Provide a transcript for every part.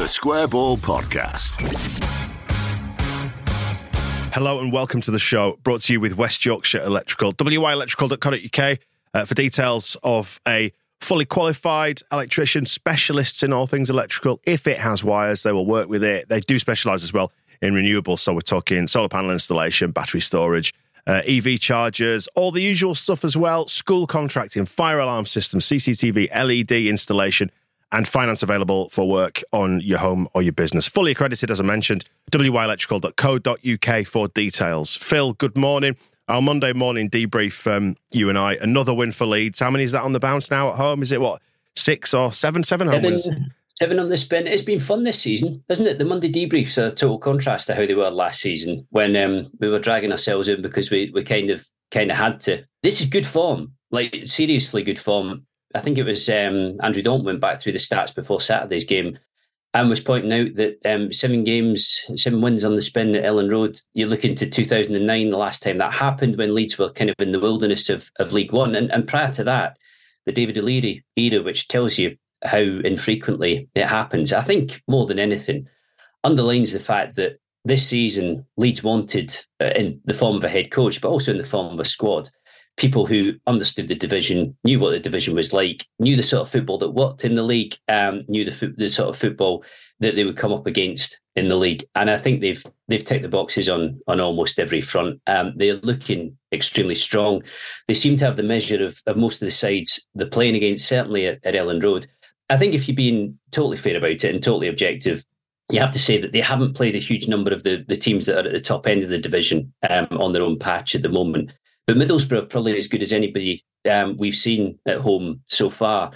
The Square Ball Podcast. Hello and welcome to the show, brought to you with West Yorkshire Electrical, wyelectrical.co.uk uh, for details of a fully qualified electrician, specialists in all things electrical. If it has wires, they will work with it. They do specialise as well in renewables. So we're talking solar panel installation, battery storage, uh, EV chargers, all the usual stuff as well. School contracting, fire alarm systems, CCTV, LED installation, and finance available for work on your home or your business. Fully accredited, as I mentioned, wyelectrical.co.uk for details. Phil, good morning. Our Monday morning debrief, um, you and I, another win for Leeds. How many is that on the bounce now at home? Is it what, six or seven? Seven home wins? Seven on the spin. It's been fun this season, isn't it? The Monday debriefs are a total contrast to how they were last season when um, we were dragging ourselves in because we, we kind of kind of had to. This is good form, like seriously good form. I think it was um, Andrew Dalton went back through the stats before Saturday's game and was pointing out that um, seven games, seven wins on the spin at Elland Road. You look into 2009, the last time that happened when Leeds were kind of in the wilderness of, of League One. And, and prior to that, the David O'Leary era, which tells you how infrequently it happens, I think more than anything, underlines the fact that this season Leeds wanted, uh, in the form of a head coach, but also in the form of a squad, people who understood the division, knew what the division was like, knew the sort of football that worked in the league, um, knew the, the sort of football that they would come up against in the league. And I think they've they've ticked the boxes on on almost every front. Um, they're looking extremely strong. They seem to have the measure of, of most of the sides they're playing against, certainly at, at Elland Road. I think if you're being totally fair about it and totally objective, you have to say that they haven't played a huge number of the, the teams that are at the top end of the division um, on their own patch at the moment. But Middlesbrough probably as good as anybody um, we've seen at home so far.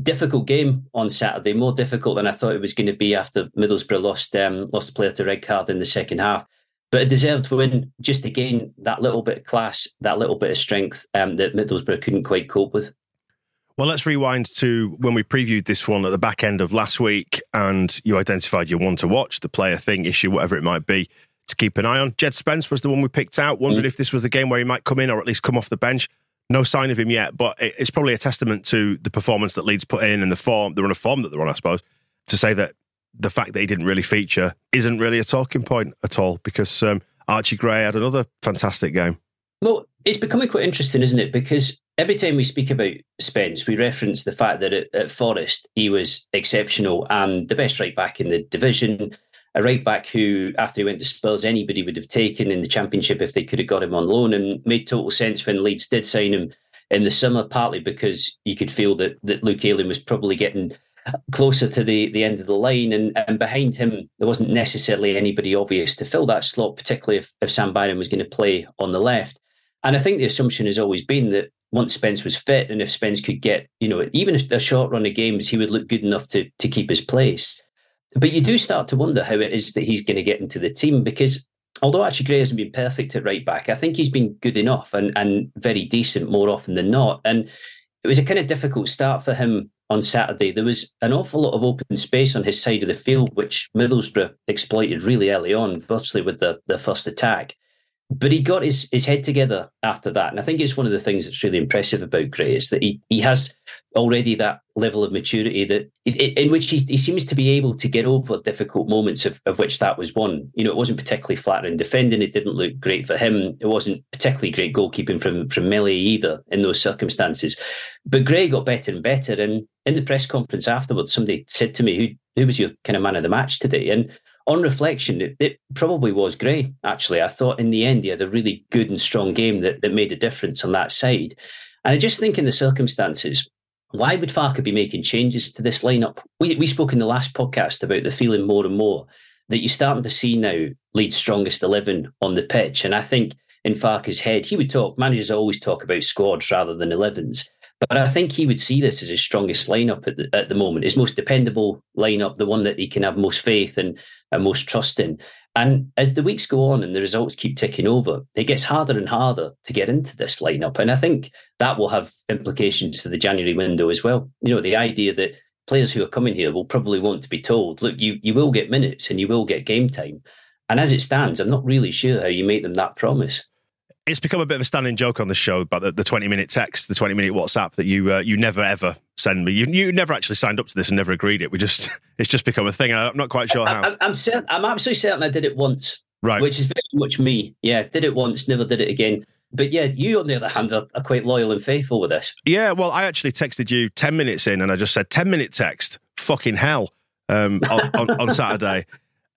Difficult game on Saturday, more difficult than I thought it was going to be after Middlesbrough lost um, lost a player to red card in the second half. But a deserved to win, just again that little bit of class, that little bit of strength um, that Middlesbrough couldn't quite cope with. Well, let's rewind to when we previewed this one at the back end of last week, and you identified your one to watch, the player thing issue, whatever it might be, to keep an eye on. Jed Spence was the one we picked out. Wondered mm. if this was the game where he might come in or at least come off the bench. No sign of him yet, but it's probably a testament to the performance that Leeds put in and the form, the run of form that they're on, I suppose, to say that the fact that he didn't really feature isn't really a talking point at all because um, Archie Gray had another fantastic game. Well, it's becoming quite interesting, isn't it? Because every time we speak about Spence, we reference the fact that at, at Forest he was exceptional and the best right back in the division. A right back who, after he went to Spurs, anybody would have taken in the Championship if they could have got him on loan, and made total sense when Leeds did sign him in the summer. Partly because you could feel that that Luke Ayling was probably getting closer to the, the end of the line. And, and behind him, there wasn't necessarily anybody obvious to fill that slot, particularly if, if Sam Byram was going to play on the left. And I think the assumption has always been that once Spence was fit and if Spence could get, you know, even a short run of games, he would look good enough to, to keep his place. But you do start to wonder how it is that he's going to get into the team because although Archie Gray hasn't been perfect at right back, I think he's been good enough and, and very decent more often than not. And it was a kind of difficult start for him on Saturday. There was an awful lot of open space on his side of the field, which Middlesbrough exploited really early on, virtually with the, the first attack. But he got his, his head together after that. And I think it's one of the things that's really impressive about Gray is that he, he has already that level of maturity that in which he, he seems to be able to get over difficult moments of, of which that was one. You know, it wasn't particularly flattering defending. It didn't look great for him. It wasn't particularly great goalkeeping from, from Meslier either in those circumstances. But Gray got better and better. And in the press conference afterwards, somebody said to me, who, who was your kind of man of the match today? And on reflection, it, it, probably was Gray, actually. I thought in the end he had a really good and strong game that, that made a difference on that side. And I just think in the circumstances, why would Farke be making changes to this lineup? We, we spoke in the last podcast about the feeling more and more that you're starting to see now Leeds' strongest 11 on the pitch. And I think in Farke's head, he would talk, managers always talk about squads rather than 11s. But I think he would see this as his strongest lineup at the, at the moment, his most dependable lineup, the one that he can have most faith and, and most trust in. And as the weeks go on and the results keep ticking over, it gets harder and harder to get into this lineup. And I think that will have implications for the January window as well. You know, the idea that players who are coming here will probably want to be told, look, you, you will get minutes and you will get game time. And as it stands, I'm not really sure how you make them that promise it's become a bit of a standing joke on the show about the, the 20 minute text, the 20 minute WhatsApp that you uh, you never ever send me. You, you never actually signed up to this and never agreed it. We just it's just become a thing. I'm not quite sure how. I, I'm certain, I'm absolutely certain I did it once, right? Which is very much me. Yeah, did it once, never did it again. But yeah, you on the other hand are, are quite loyal and faithful with this. Yeah, well, I actually texted you ten minutes in, and I just said ten minute text. Fucking hell, um, on, on, on Saturday.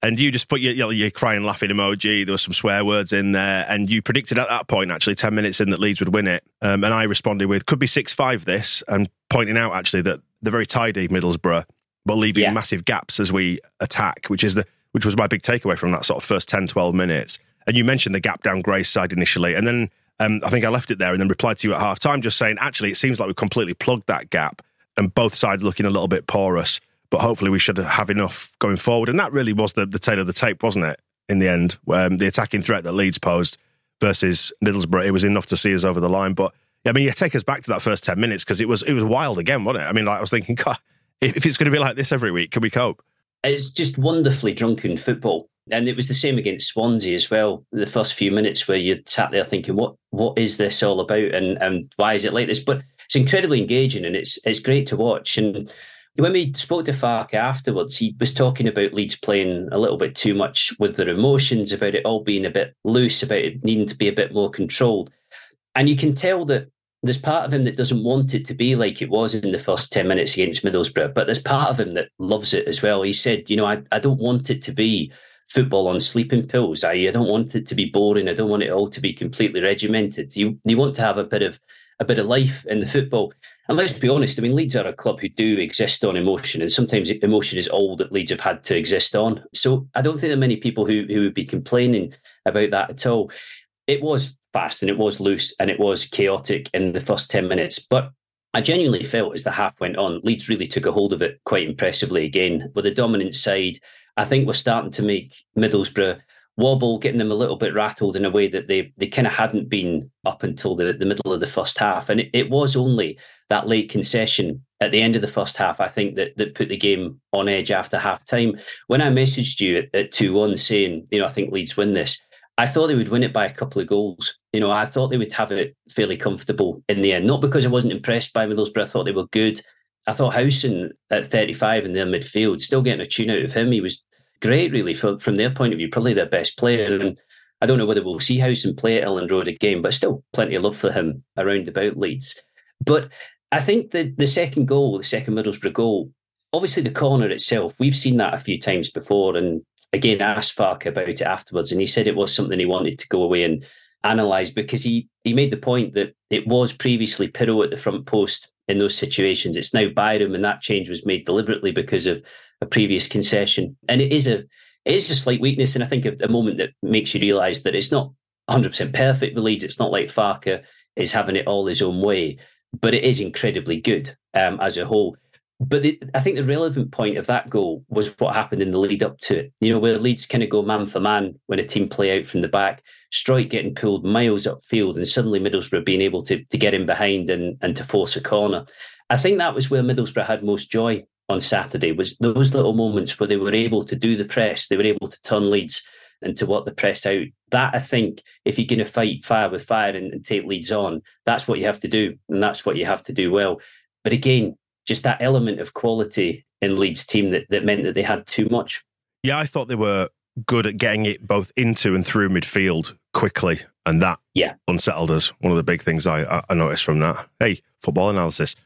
And you just put your, your crying, laughing emoji. There were some swear words in there. And you predicted at that point, actually, 10 minutes in, that Leeds would win it. Um, and I responded with, could be 6 5 this, and pointing out, actually, that they're very tidy, Middlesbrough, but leaving yeah. massive gaps as we attack, which is the which was my big takeaway from that sort of first 10, 12 minutes. And you mentioned the gap down Gray's side initially. And then um, I think I left it there and then replied to you at half time, just saying, actually, it seems like we've completely plugged that gap and both sides looking a little bit porous but hopefully we should have enough going forward. And that really was the, the tale of the tape, wasn't it? In the end, um, the attacking threat that Leeds posed versus Middlesbrough, it was enough to see us over the line. But I mean, you take us back to that first ten minutes because it was it was wild again, wasn't it? I mean, like I was thinking, God, if, it's going to be like this every week, can we cope? It's just wonderfully drunken football. And it was the same against Swansea as well. The first few minutes where you sat there thinking, "What, what is this all about?" and and why is it like this? But it's incredibly engaging and it's it's great to watch. And when we spoke to Farke afterwards, he was talking about Leeds playing a little bit too much with their emotions, about it all being a bit loose, about it needing to be a bit more controlled. And you can tell that there's part of him that doesn't want it to be like it was in the first 10 minutes against Middlesbrough, but there's part of him that loves it as well. He said, you know, I, I don't want it to be football on sleeping pills. I, I don't want it to be boring. I don't want it all to be completely regimented. You, you want to have a bit of a bit of life in the football. And let's be honest, I mean, Leeds are a club who do exist on emotion, and sometimes emotion is all that Leeds have had to exist on. So I don't think there are many people who, who would be complaining about that at all. It was fast and it was loose and it was chaotic in the first 10 minutes. But I genuinely felt as the half went on, Leeds really took a hold of it quite impressively again. With a dominant side, I think we're starting to make Middlesbrough wobble, getting them a little bit rattled in a way that they they kind of hadn't been up until the, the middle of the first half. And it, it was only that late concession at the end of the first half, I think, that that put the game on edge after half time. When I messaged you at 2 1 saying, you know, I think Leeds win this, I thought they would win it by a couple of goals. You know, I thought they would have it fairly comfortable in the end. Not because I wasn't impressed by Middlesbrough, I thought they were good. I thought Howson at 35 in their midfield, still getting a tune out of him. He was great, really, from, from their point of view, probably their best player. And I don't know whether we'll see Howson play at Elland Road again, but still plenty of love for him around about Leeds. But I think the, the second goal, the second Middlesbrough goal, obviously the corner itself, we've seen that a few times before. And again, I asked Farke about it afterwards, and he said it was something he wanted to go away and analyse because he, he made the point that it was previously Piroe at the front post in those situations. It's now Byram, and that change was made deliberately because of a previous concession. And it is a it is a slight weakness, and I think a, moment that makes you realise that it's not 100% perfect with Leeds. It's not like Farke is having it all his own way, but it is incredibly good um, as a whole. But the, I think the relevant point of that goal was what happened in the lead up to it. You know, where Leeds kind of go man for man when a team play out from the back, Struijk getting pulled miles upfield, and suddenly Middlesbrough being able to, to get in behind and, and to force a corner. I think that was where Middlesbrough had most joy on Saturday was those little moments where they were able to do the press, they were able to turn Leeds into what the press out. That I think, if you're going to fight fire with fire and, and take Leeds on, that's what you have to do, and that's what you have to do well. But again, just that element of quality in Leeds' team that, that meant that they had too much. Yeah, I thought they were good at getting it both into and through midfield quickly, and that yeah unsettled us. One of the big things I, I noticed from that. Hey, football analysis.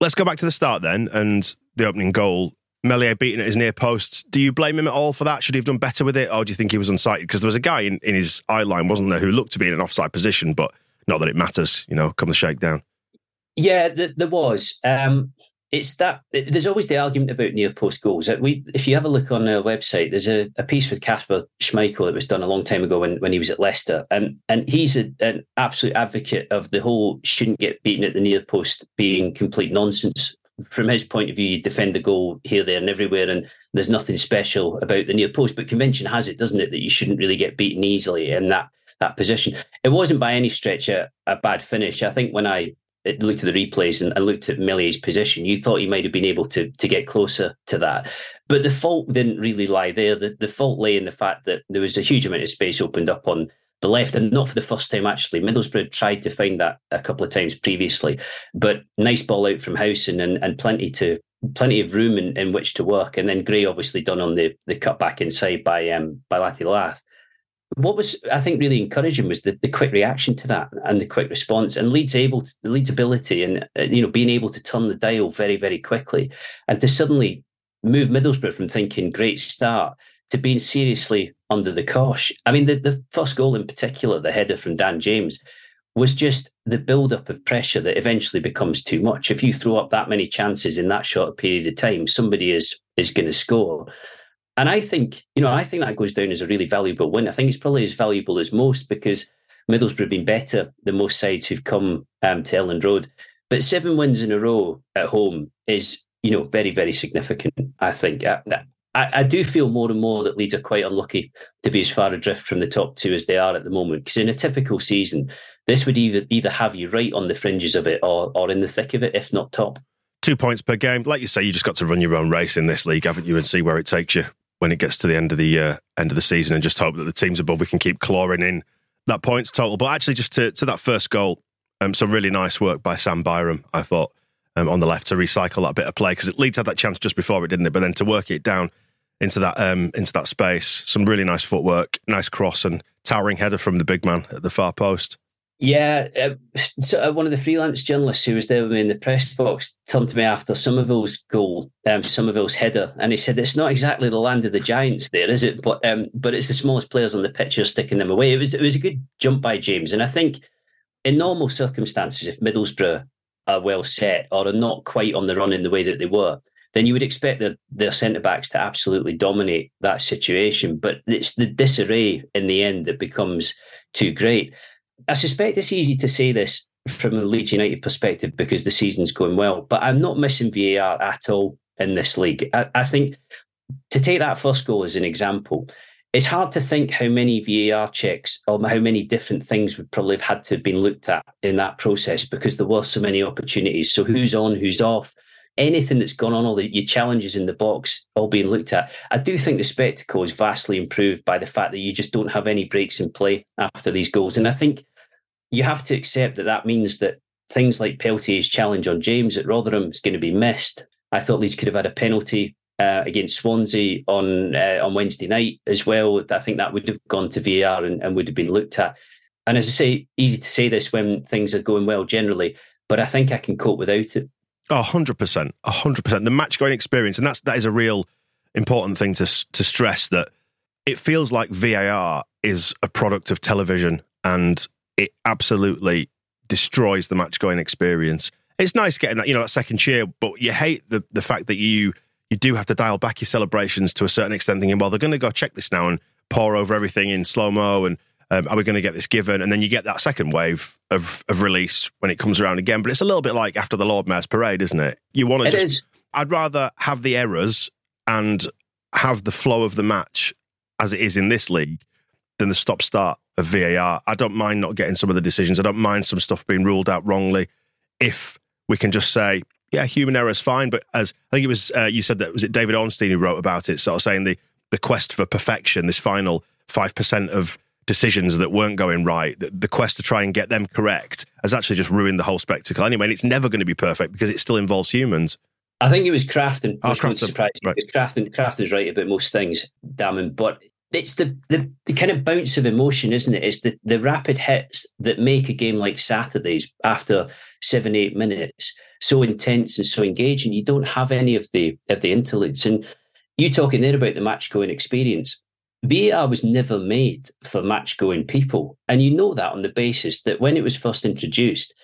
Let's go back to the start then and the opening goal. Meslier beating at his near posts. Do you blame him at all for that? Should he have done better with it, or do you think he was unsighted? Because there was a guy in, in his eye line, wasn't there, who looked to be in an offside position, but not that it matters, you know, come the shakedown. Yeah, there was. Um, it's that there's always the argument about near post goals. We, if you have a look on our website, there's a, a piece with Kasper Schmeichel that was done a long time ago when, when he was at Leicester, and and he's a, an absolute advocate of the whole shouldn't get beaten at the near post being complete nonsense. From his point of view, you defend the goal here, there, and everywhere, and there's nothing special about the near post. But convention has it, doesn't it, that you shouldn't really get beaten easily in that that position. It wasn't by any stretch a, a bad finish. I think when I looked at the replays and, and, looked at Meslier's position, you thought he might have been able to to get closer to that. But the fault didn't really lie there. The, the fault lay in the fact that there was a huge amount of space opened up on the left, and not for the first time actually. Middlesbrough tried to find that a couple of times previously, but nice ball out from Howson and, and plenty to plenty of room in, in which to work. And then Gray obviously done on the the cut back inside by um by Latte Lath what was I think really encouraging was the, the quick reaction to that and the quick response and Leeds able to, Leeds ability and uh, you know being able to turn the dial very very quickly and to suddenly move Middlesbrough from thinking great start to being seriously under the cosh. I mean the, the first goal in particular, the header from Dan James, was just the build up of pressure that eventually becomes too much. If you throw up that many chances in that short period of time, somebody is is going to score. And I think, you know, I think that goes down as a really valuable win. I think it's probably as valuable as most because Middlesbrough have been better than most sides who've come um, to Elland Road. But seven wins in a row at home is, you know, very, very significant, I think. I, I, I do feel more and more that Leeds are quite unlucky to be as far adrift from the top two as they are at the moment. Because in a typical season, this would either either have you right on the fringes of it or, or in the thick of it, if not top. Two points per game. Like you say, you just got to run your own race in this league, haven't you, and see where it takes you when it gets to the end of the uh, end of the season, and just hope that the teams above we can keep clawing in that points total. But actually, just to, to that first goal, um, some really nice work by Sam Byram, I thought, um, on the left to recycle that bit of play because Leeds had that chance just before it, didn't it? But then to work it down into that um, into that space, some really nice footwork, nice cross, and towering header from the big man at the far post. Yeah, uh, so uh, one of the freelance journalists who was there with me in the press box turned to me after Summerville's goal, um, Summerville's header, and he said, "It's not exactly the land of the giants, there is it? But um, but it's the smallest players on the pitch are sticking them away." It was it was a good jump by James, and I think in normal circumstances, if Middlesbrough are well set or are not quite on the run in the way that they were, then you would expect their, their centre backs to absolutely dominate that situation. But it's the disarray in the end that becomes too great. I suspect it's easy to say this from a Leeds United perspective because the season's going well, but I'm not missing VAR at all in this league. I, I think to take that first goal as an example, it's hard to think how many VAR checks or how many different things would probably have had to have been looked at in that process because there were so many opportunities. So who's on, who's off, anything that's gone on, all the your challenges in the box all being looked at. I do think the spectacle is vastly improved by the fact that you just don't have any breaks in play after these goals. And I think you have to accept that that means that things like Peltier's challenge on James at Rotherham is going to be missed. I thought Leeds could have had a penalty uh, against Swansea on uh, on Wednesday night as well. I think that would have gone to VAR and, and would have been looked at. And as I say, easy to say this when things are going well generally, but I think I can cope without it. Oh, 100%. 100%. The match going experience. And that's, that is a real important thing to, to stress that it feels like VAR is a product of television and it absolutely destroys the match going experience. It's nice getting that, you know, that second cheer, but you hate the, the fact that you you do have to dial back your celebrations to a certain extent, thinking, well, they're going to go check this now and pore over everything in slow mo and um, are we going to get this given? And then you get that second wave of, of release when it comes around again. But it's a little bit like after the Lord Mayor's parade, isn't it? You want to just. Is. I'd rather have the errors and have the flow of the match as it is in this league than the stop start of VAR. I don't mind not getting some of the decisions. I don't mind some stuff being ruled out wrongly. If we can just say, yeah, human error is fine. But as I think it was, uh, you said that was it David Ornstein who wrote about it, sort of saying the the quest for perfection, this final five percent of decisions that weren't going right, the, the, quest to try and get them correct has actually just ruined the whole spectacle anyway. And it's never going to be perfect because it still involves humans. I think it was Crafton. Oh, Crafton. Right. Crafton, Crafton's right about most things, Damon. But it's the, the the kind of bounce of emotion, isn't it? It's the, the rapid hits that make a game like Saturday's after seven, eight minutes so intense and so engaging. You don't have any of the of the interludes. And you talking there about the match going experience. VAR was never made for match going people. And you know that on the basis that when it was first introduced,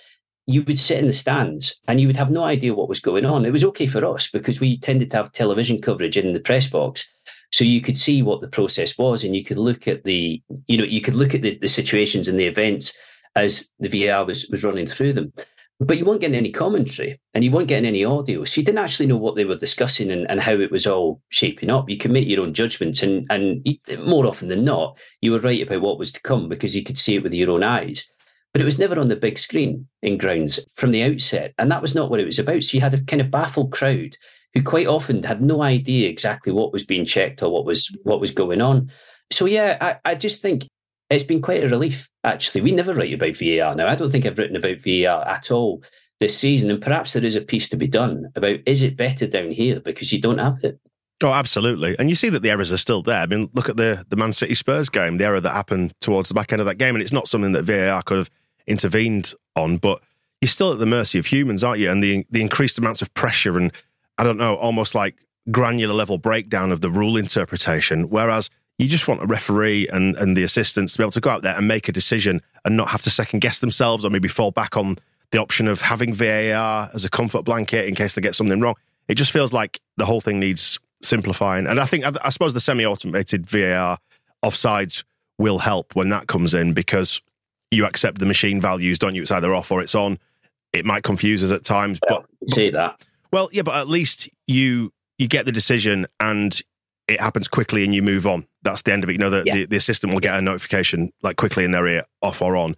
you would sit in the stands and you would have no idea what was going on. It was okay for us because we tended to have television coverage in the press box. So you could see what the process was and you could look at the, you know, you could look at the, the situations and the events as the VAR was, was running through them. But you weren't getting any commentary and you weren't getting any audio. So you didn't actually know what they were discussing and, and how it was all shaping up. You could make your own judgments. And, and more often than not, you were right about what was to come because you could see it with your own eyes but it was never on the big screen in grounds from the outset. And that was not what it was about. So you had a kind of baffled crowd who quite often had no idea exactly what was being checked or what was what was going on. So yeah, I, I just think it's been quite a relief, actually. We never write about VAR now. I don't think I've written about VAR at all this season. And perhaps there is a piece to be done about is it better down here because you don't have it? Oh, absolutely. And you see that the errors are still there. I mean, look at the, the Man City Spurs game, the error that happened towards the back end of that game. And it's not something that VAR could have intervened on, but you're still at the mercy of humans, aren't you? And the the increased amounts of pressure and I don't know, almost like granular level breakdown of the rule interpretation. Whereas you just want a referee and, and the assistants to be able to go out there and make a decision and not have to second guess themselves or maybe fall back on the option of having VAR as a comfort blanket in case they get something wrong. It just feels like the whole thing needs simplifying. And I think, I, I suppose the semi automated VAR offsides will help when that comes in because you accept the machine values, don't you? It's either off or it's on. It might confuse us at times, but say that. Well, yeah, but at least you you get the decision and it happens quickly and you move on. That's the end of it. You know, the, yeah. the, the assistant will get a notification like quickly in their ear, off or on.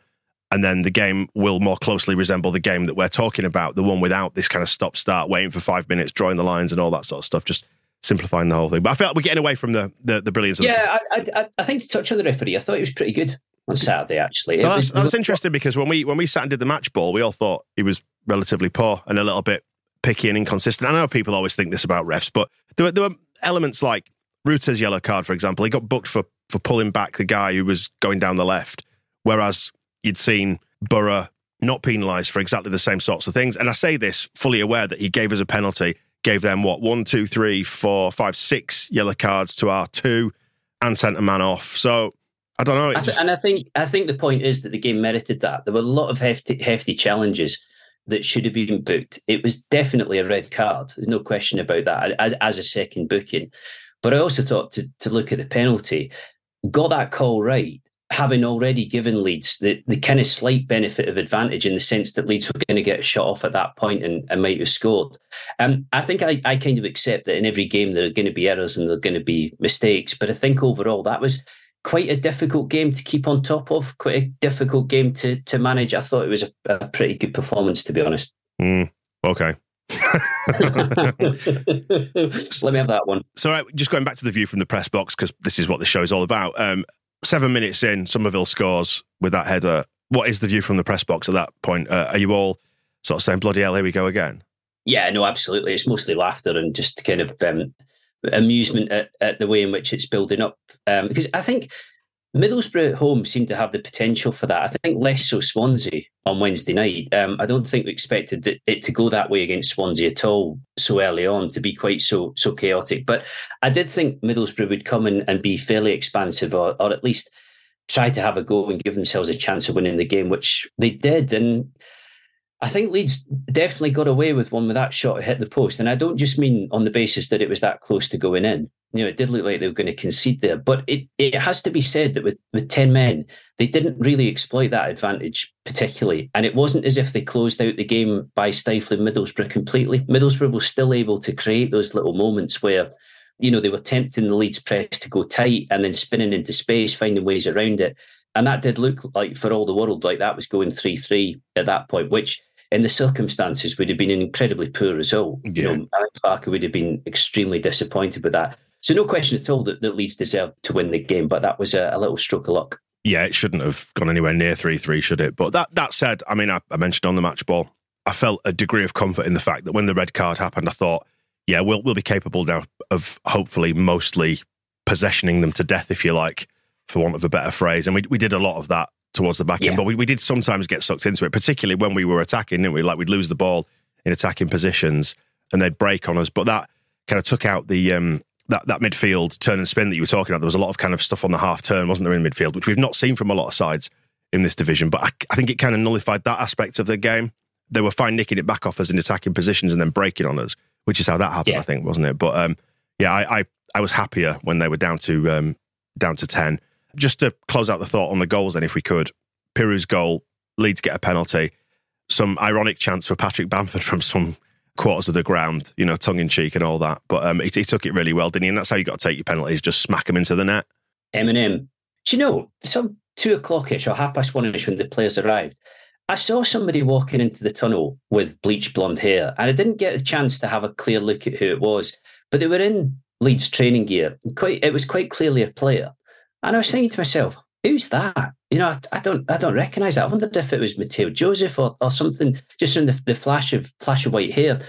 And then the game will more closely resemble the game that we're talking about, the one without this kind of stop start, waiting for five minutes, drawing the lines and all that sort of stuff. Just simplifying the whole thing. But I feel like we're getting away from the the, the brilliance. Yeah, I, I, I think to touch on the referee, I thought it was pretty good on Saturday. Actually, no, that's, that's interesting because when we when we sat and did the match ball, we all thought he was relatively poor and a little bit picky and inconsistent. I know people always think this about refs, but there were, there were elements like Rutter's yellow card, for example. He got booked for for pulling back the guy who was going down the left, whereas you'd seen Borough not penalised for exactly the same sorts of things. And I say this fully aware that he gave us a penalty, gave them what one, two, three, four, five, six yellow cards to our two, and sent a man off. So I don't know. I th- and I think I think the point is that the game merited that. There were a lot of hefty hefty challenges that should have been booked. It was definitely a red card. There's no question about that as, as a second booking. But I also thought to, to look at the penalty, got that call right, having already given Leeds the, the kind of slight benefit of advantage in the sense that Leeds were going to get shot off at that point and, and might have scored. Um, I think I, I kind of accept that in every game there are going to be errors and there are going to be mistakes. But I think overall that was quite a difficult game to keep on top of, quite a difficult game to to manage. I thought it was a, a pretty good performance, to be honest. Mm, okay. Let me have that one. So, right, just going back to the view from the press box, because this is what this show is all about. Um, seven minutes in, Summerville scores with that header. What is the view from the press box at that point? Uh, are you all sort of saying, bloody hell, here we go again? Yeah, no, absolutely. It's mostly laughter and just kind of um, amusement at, at the way in which it's building up. Um, because I think Middlesbrough at home seemed to have the potential for that. I think less so Swansea on Wednesday night. Um, I don't think we expected it, to go that way against Swansea at all so early on to be quite so so chaotic. But I did think Middlesbrough would come in and be fairly expansive, or, or at least try to have a go and give themselves a chance of winning the game, which they did. And I think Leeds definitely got away with one with that shot hit the post. And I don't just mean on the basis that it was that close to going in. You know, it did look like they were going to concede there. But it, it has to be said that with, with 10 men, they didn't really exploit that advantage particularly. And it wasn't as if they closed out the game by stifling Middlesbrough completely. Middlesbrough was still able to create those little moments where, you know, they were tempting the Leeds press to go tight and then spinning into space, finding ways around it. And that did look like, for all the world, like that was going 3 3 at that point, which in the circumstances would have been an incredibly poor result. Yeah. You know, Parker would have been extremely disappointed with that. So no question at all that, that Leeds deserved to win the game, but that was a, a little stroke of luck. Yeah, it shouldn't have gone anywhere near 3 3, should it? But that, that said, I mean, I, I mentioned on the match ball, I felt a degree of comfort in the fact that when the red card happened, I thought, yeah, we'll, we'll be capable now of hopefully mostly possessioning them to death, if you like, for want of a better phrase. And we, we did a lot of that towards the back yeah. end. But we, we did sometimes get sucked into it, particularly when we were attacking, didn't we? Like we'd lose the ball in attacking positions and they'd break on us. But that kind of took out the um, that that midfield turn and spin that you were talking about. There was a lot of kind of stuff on the half turn, wasn't there, in midfield, which we've not seen from a lot of sides in this division. But I, I think it kind of nullified that aspect of the game. they were fine nicking it back off us in attacking positions and then breaking on us, which is how that happened, Yeah. I think, wasn't it? But um, yeah, I, I I was happier when they were down to um, down to ten. Just to close out the thought on the goals, then, if we could, Piroe's goal, Leeds get a penalty, some ironic chance for Patrick Bamford from some quarters of the ground, you know, tongue in cheek and all that. But um, he, he took it really well, didn't he? And that's how you got to take your penalties, just smack them into the net. Eminem. Do you know, some two o'clock ish or half past one ish when the players arrived, I saw somebody walking into the tunnel with bleached blonde hair, and I didn't get a chance to have a clear look at who it was, but they were in Leeds training gear. Quite, it was quite clearly a player, and I was thinking to myself, "Who's that?" You know, I, I don't, I don't recognise that. I wondered if it was Mateo Joseph or, or something, just from the, the flash of flash of white hair.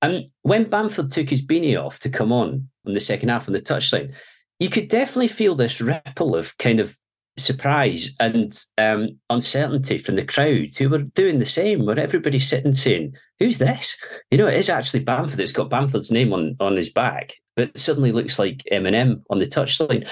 And when Bamford took his beanie off to come on in the second half on the touchline, you could definitely feel this ripple of kind of surprise and um, uncertainty from the crowd who were doing the same, where everybody's sitting saying, Who's this? You know, it is actually Bamford. It's got Bamford's name on, on his back, but suddenly looks like Eminem on the touchline.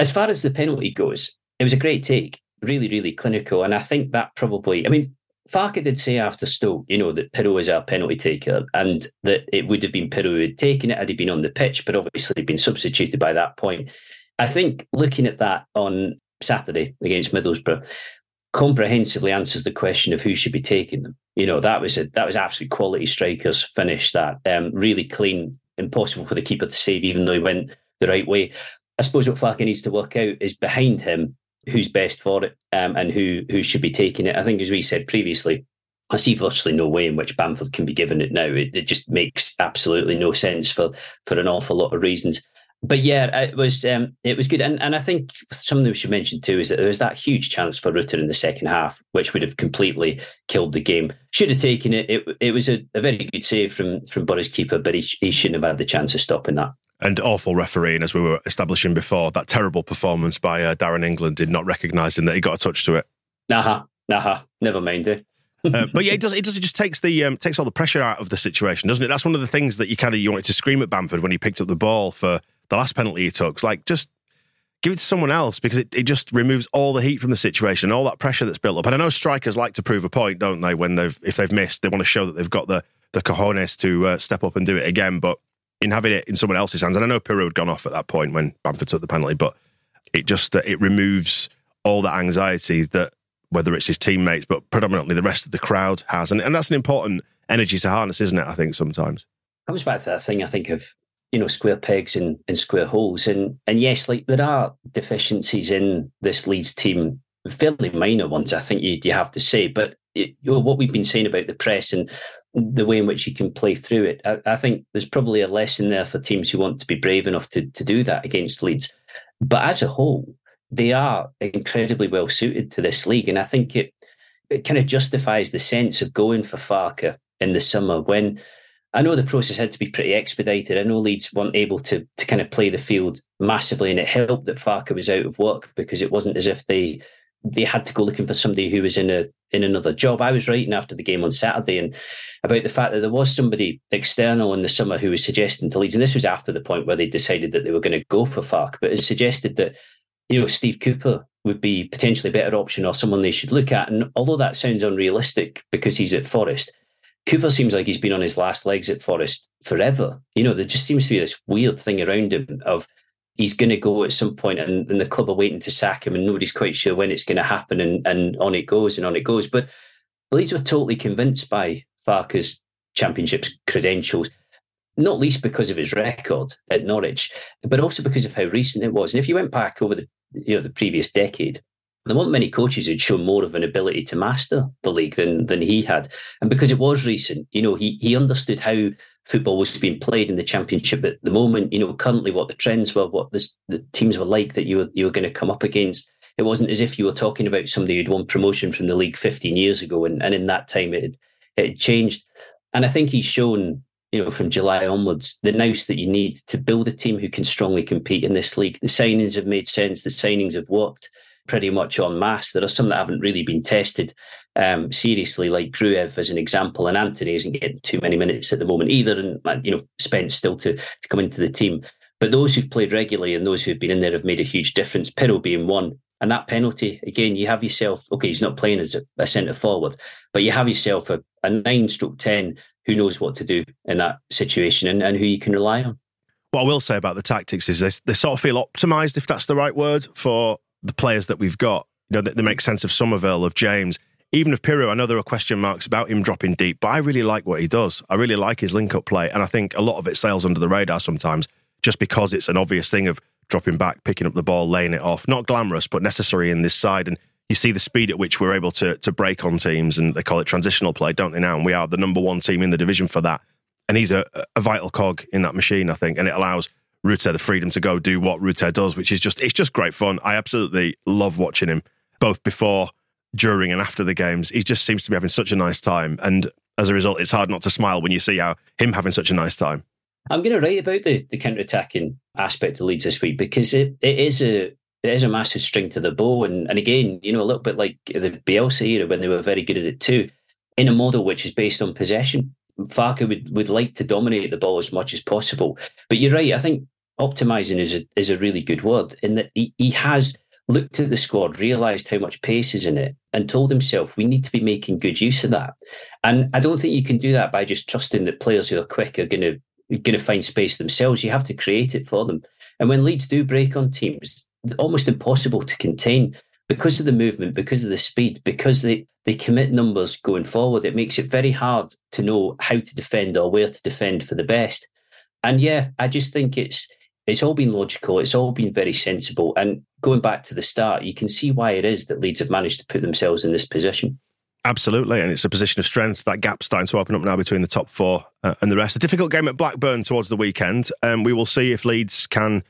As far as the penalty goes, it was a great take, really, really clinical. And I think that probably, I mean, Farke did say after Stoke, you know, that Piroe is our penalty taker and that it would have been Piroe who had taken it had he been on the pitch, but obviously he'd been substituted by that point. I think looking at that on Saturday against Middlesbrough comprehensively answers the question of who should be taking them. You know, that was a that was absolute quality strikers finish that. Um, really clean, impossible for the keeper to save, even though he went the right way. I suppose what Farke needs to work out is behind him who's best for it um, and who who should be taking it. I think, as we said previously, I see virtually no way in which Bamford can be given it now. It, it just makes absolutely no sense for for an awful lot of reasons. But yeah, it was um, it was good, and and I think something we should mention too is that there was that huge chance for Rutter in the second half, which would have completely killed the game. Should have taken it. It, it was a, a very good save from from Boro's keeper, but he, he shouldn't have had the chance of stopping that. And awful refereeing, as we were establishing before, that terrible performance by uh, Darren England did not recognising that he got a touch to it. Nah, nah, never mind it. uh, but yeah, it does. It does. It just takes the um, takes all the pressure out of the situation, doesn't it? That's one of the things that you kind of you wanted to scream at Bamford when he picked up the ball for the last penalty he took. It's like just give it to someone else because it, it just removes all the heat from the situation, all that pressure that's built up. And I know strikers like to prove a point, don't they? When they've if they've missed, they want to show that they've got the the cojones to uh, step up and do it again. But in having it in someone else's hands, and I know Piroe had gone off at that point when Bamford took the penalty, but it just uh, it removes all that anxiety that whether it's his teammates, but predominantly the rest of the crowd has, and and that's an important energy to harness, isn't it? I think sometimes. comes back to that thing I think of you know square pegs and, and square holes and and yes like there are deficiencies in this Leeds team fairly minor ones I think you, you have to say but it, you know, what we've been saying about the press and the way in which you can play through it I, I think there's probably a lesson there for teams who want to be brave enough to, to do that against Leeds but as a whole they are incredibly well suited to this league and I think it it kind of justifies the sense of going for Farke in the summer when I know the process had to be pretty expedited. I know Leeds weren't able to to kind of play the field massively, and it helped that Farke was out of work because it wasn't as if they they had to go looking for somebody who was in a in another job. I was writing after the game on Saturday and about the fact that there was somebody external in the summer who was suggesting to Leeds, and this was after the point where they decided that they were going to go for Farke, but it suggested that you know Steve Cooper would be potentially a better option or someone they should look at. And although that sounds unrealistic because he's at Forest, Cooper seems like he's been on his last legs at Forest forever. You know, there just seems to be this weird thing around him of he's going to go at some point and, and the club are waiting to sack him and nobody's quite sure when it's going to happen and, and on it goes and on it goes. But Leeds were totally convinced by Farke's championships credentials, not least because of his record at Norwich, but also because of how recent it was. And if you went back over the you know the previous decade, there weren't many coaches who'd shown more of an ability to master the league than than he had. And because it was recent, you know, he he understood how football was being played in the championship at the moment. You know, currently what the trends were, what this, the teams were like that you were you were going to come up against. It wasn't as if you were talking about somebody who'd won promotion from the league 15 years ago, and, and in that time it had, it had changed. And I think he's shown, you know, from July onwards, the nous that you need to build a team who can strongly compete in this league. The signings have made sense. The signings have worked pretty much en masse. There are some that haven't really been tested um, seriously, like Gruev as an example, and Anthony isn't getting too many minutes at the moment either. And you know, Spence still to, to come into the team. But those who've played regularly and those who've been in there have made a huge difference. Piroe being one. And that penalty, again, you have yourself, okay, he's not playing as a, a centre forward, but you have yourself a, a nine stroke 10 who knows what to do in that situation and, and who you can rely on. What I will say about the tactics is they, sort of feel optimized, if that's the right word, for the players that we've got. You know, they make sense of Summerville, of James, even if Piroe. I know there are question marks about him dropping deep, but I really like what he does. I really like his link up play. And I think a lot of it sails under the radar sometimes just because it's an obvious thing of dropping back, picking up the ball, laying it off. Not glamorous, but necessary in this side. And you see the speed at which we're able to to break on teams, and they call it transitional play, don't they now? And we are the number one team in the division for that. And he's a, a vital cog in that machine, I think, and it allows Rutter the freedom to go do what Rutter does, which is just it's just great fun. I absolutely love watching him both before, during, and after the games. He just seems to be having such a nice time, and as a result, it's hard not to smile when you see how him having such a nice time. I'm going to write about the, the counter attacking aspect of Leeds this week because it, it is a it is a massive string to the bow. And, and again, you know, a little bit like the Bielsa era when they were very good at it too, in a model which is based on possession. Farke would, would like to dominate the ball as much as possible. But you're right. I think optimizing is a, is a really good word in that he, he has looked at the squad, realised how much pace is in it, and told himself we need to be making good use of that. And I don't think you can do that by just trusting that players who are quick are going to going to find space themselves. You have to create it for them. And when Leeds do break on teams, almost impossible to contain because of the movement, because of the speed, because they, they commit numbers going forward. It makes it very hard to know how to defend or where to defend for the best. And yeah, I just think it's it's all been logical. It's all been very sensible. And going back to the start, you can see why it is that Leeds have managed to put themselves in this position. Absolutely, and it's a position of strength. That gap's starting to open up now between the top four uh, and the rest. A difficult game at Blackburn towards the weekend. Um, we will see if Leeds can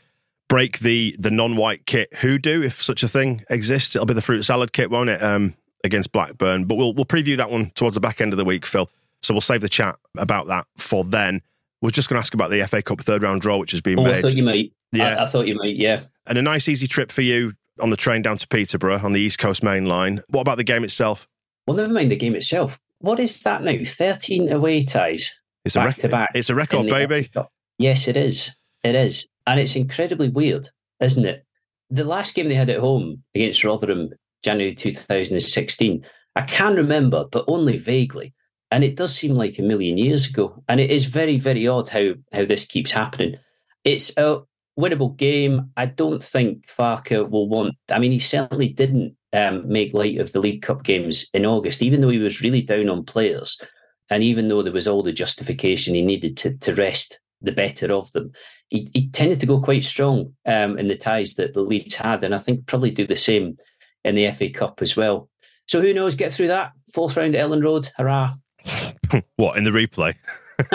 break the the non-white kit hoodoo, if such a thing exists. It'll be the fruit salad kit, won't it? Um, against Blackburn, but we'll we'll preview that one towards the back end of the week, Phil. So we'll save the chat about that for then. We're just going to ask about the FA Cup third round draw, which has been oh, made. I thought you might. Yeah, I, I thought you might. Yeah, and a nice easy trip for you on the train down to Peterborough on the East Coast Main Line. What about the game itself? Well, never mind the game itself. What is that now? Thirteen away ties. It's back a rec- to back. It's a record, baby. Yes, it is. It is, and it's incredibly weird isn't it? The last game they had at home against Rotherham, January 2016, I can remember, but only vaguely. And it does seem like a million years ago. And it is very, very odd how how this keeps happening. It's a winnable game. I don't think Farke will want. I mean, he certainly didn't um, make light of the League Cup games in August, even though he was really down on players, and even though there was all the justification he needed to to rest the better of them. He, he tended to go quite strong um, in the ties that the Leeds had, and I think probably do the same in the FA Cup as well. So who knows? Get through that fourth round at Elland Road, hurrah! what in the replay?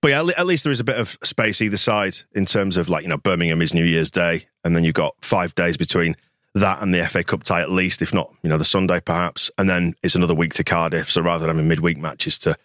but yeah, at least there is a bit of space either side in terms of like you know Birmingham is New Year's Day, and then you've got five days between that and the FA Cup tie at least, if not you know the Sunday perhaps, and then it's another week to Cardiff. So rather than having midweek matches to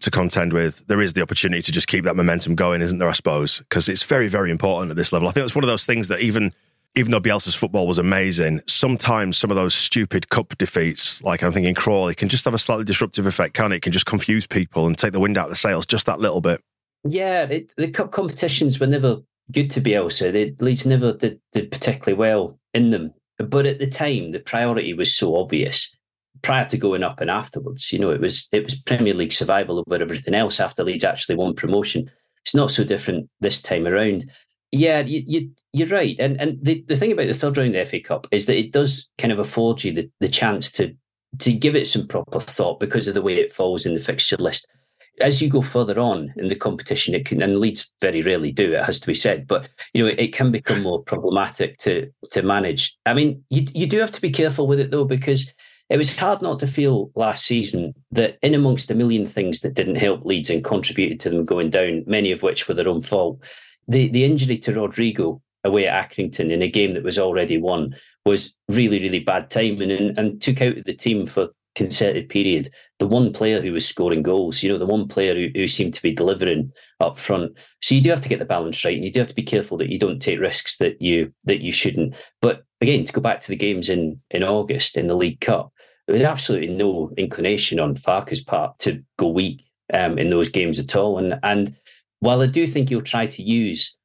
to contend with, there is the opportunity to just keep that momentum going, isn't there? I suppose because it's very, very important at this level. I think it's one of those things that even even though Bielsa's football was amazing, sometimes some of those stupid cup defeats, like I'm thinking Crawley, can just have a slightly disruptive effect, can it? it can just confuse people and take the wind out of the sails just that little bit. Yeah, it, the cup competitions were never good to Bielsa. The Leeds never did, did particularly well in them. But at the time, the priority was so obvious prior to going up and afterwards. You know, it was it was Premier League survival over everything else after Leeds actually won promotion. It's not so different this time around. Yeah, you, you you're right. And and the, the thing about the third round of the FA Cup is that it does kind of afford you the, the chance to to give it some proper thought because of the way it falls in the fixture list. As you go further on in the competition, it can and Leeds very rarely do, it has to be said, but you know, it, it can become more problematic to to manage. I mean, you you do have to be careful with it though, because it was hard not to feel last season that in amongst a million things that didn't help Leeds and contributed to them going down, many of which were their own fault, the, the injury to Rodrigo away at Accrington in a game that was already won was really, really bad timing and, and took out the team for concerted period the one player who was scoring goals, you know, the one player who, who seemed to be delivering up front. So you do have to get the balance right and you do have to be careful that you don't take risks that you that you shouldn't. But again, to go back to the games in in August in the League Cup, there was absolutely no inclination on Farke's part to go weak um, in those games at all. And and while I do think he'll try to use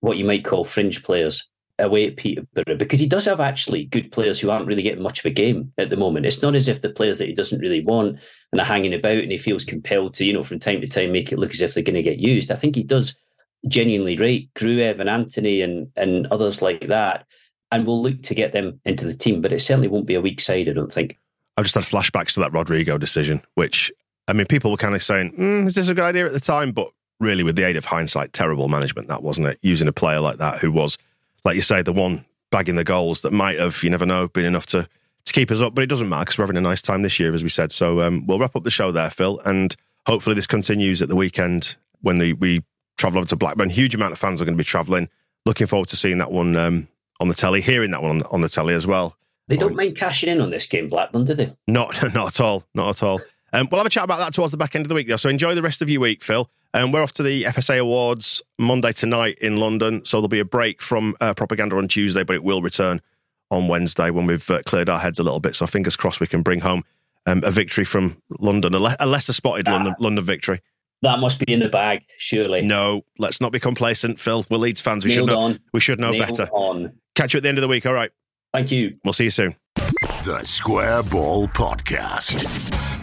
what you might call fringe players away at Peterborough because he does have actually good players who aren't really getting much of a game at the moment. It's not as if the players that he doesn't really want and are hanging about and he feels compelled to, you know, from time to time make it look as if they're going to get used. I think he does genuinely rate Gruev and Anthony and and others like that, and we'll look to get them into the team. But it certainly won't be a weak side, I don't think. I've just had flashbacks to that Rodrigo decision, which I mean, people were kind of saying, mm, "Is this a good idea at the time?" But really, with the aid of hindsight, terrible management that wasn't it? Using a player like that who was, like you say, the one bagging the goals that might have, you never know, been enough to to keep us up. But it doesn't matter because we're having a nice time this year, as we said. So um, we'll wrap up the show there, Phil, and hopefully this continues at the weekend when the, we travel over to Blackburn. Huge amount of fans are going to be travelling. Looking forward to seeing that one um, on the telly, hearing that one on, on the telly as well. They don't mind cashing in on this game, Blackburn, do they? Not, not at all. Not at all. Um, we'll have a chat about that towards the back end of the week, though. So enjoy the rest of your week, Phil. Um, we're off to the FSA Awards Monday tonight in London. So there'll be a break from uh, propaganda on Tuesday, but it will return on Wednesday when we've uh, cleared our heads a little bit. So fingers crossed we can bring home um, a victory from London, a, le- a lesser spotted ah. London, London victory. That must be in the bag, surely. No, let's not be complacent, Phil. We're Leeds fans. We Nailed should know. On. We should know Nailed better. On. Catch you at the end of the week. All right. Thank you. We'll see you soon. The Square Ball Podcast.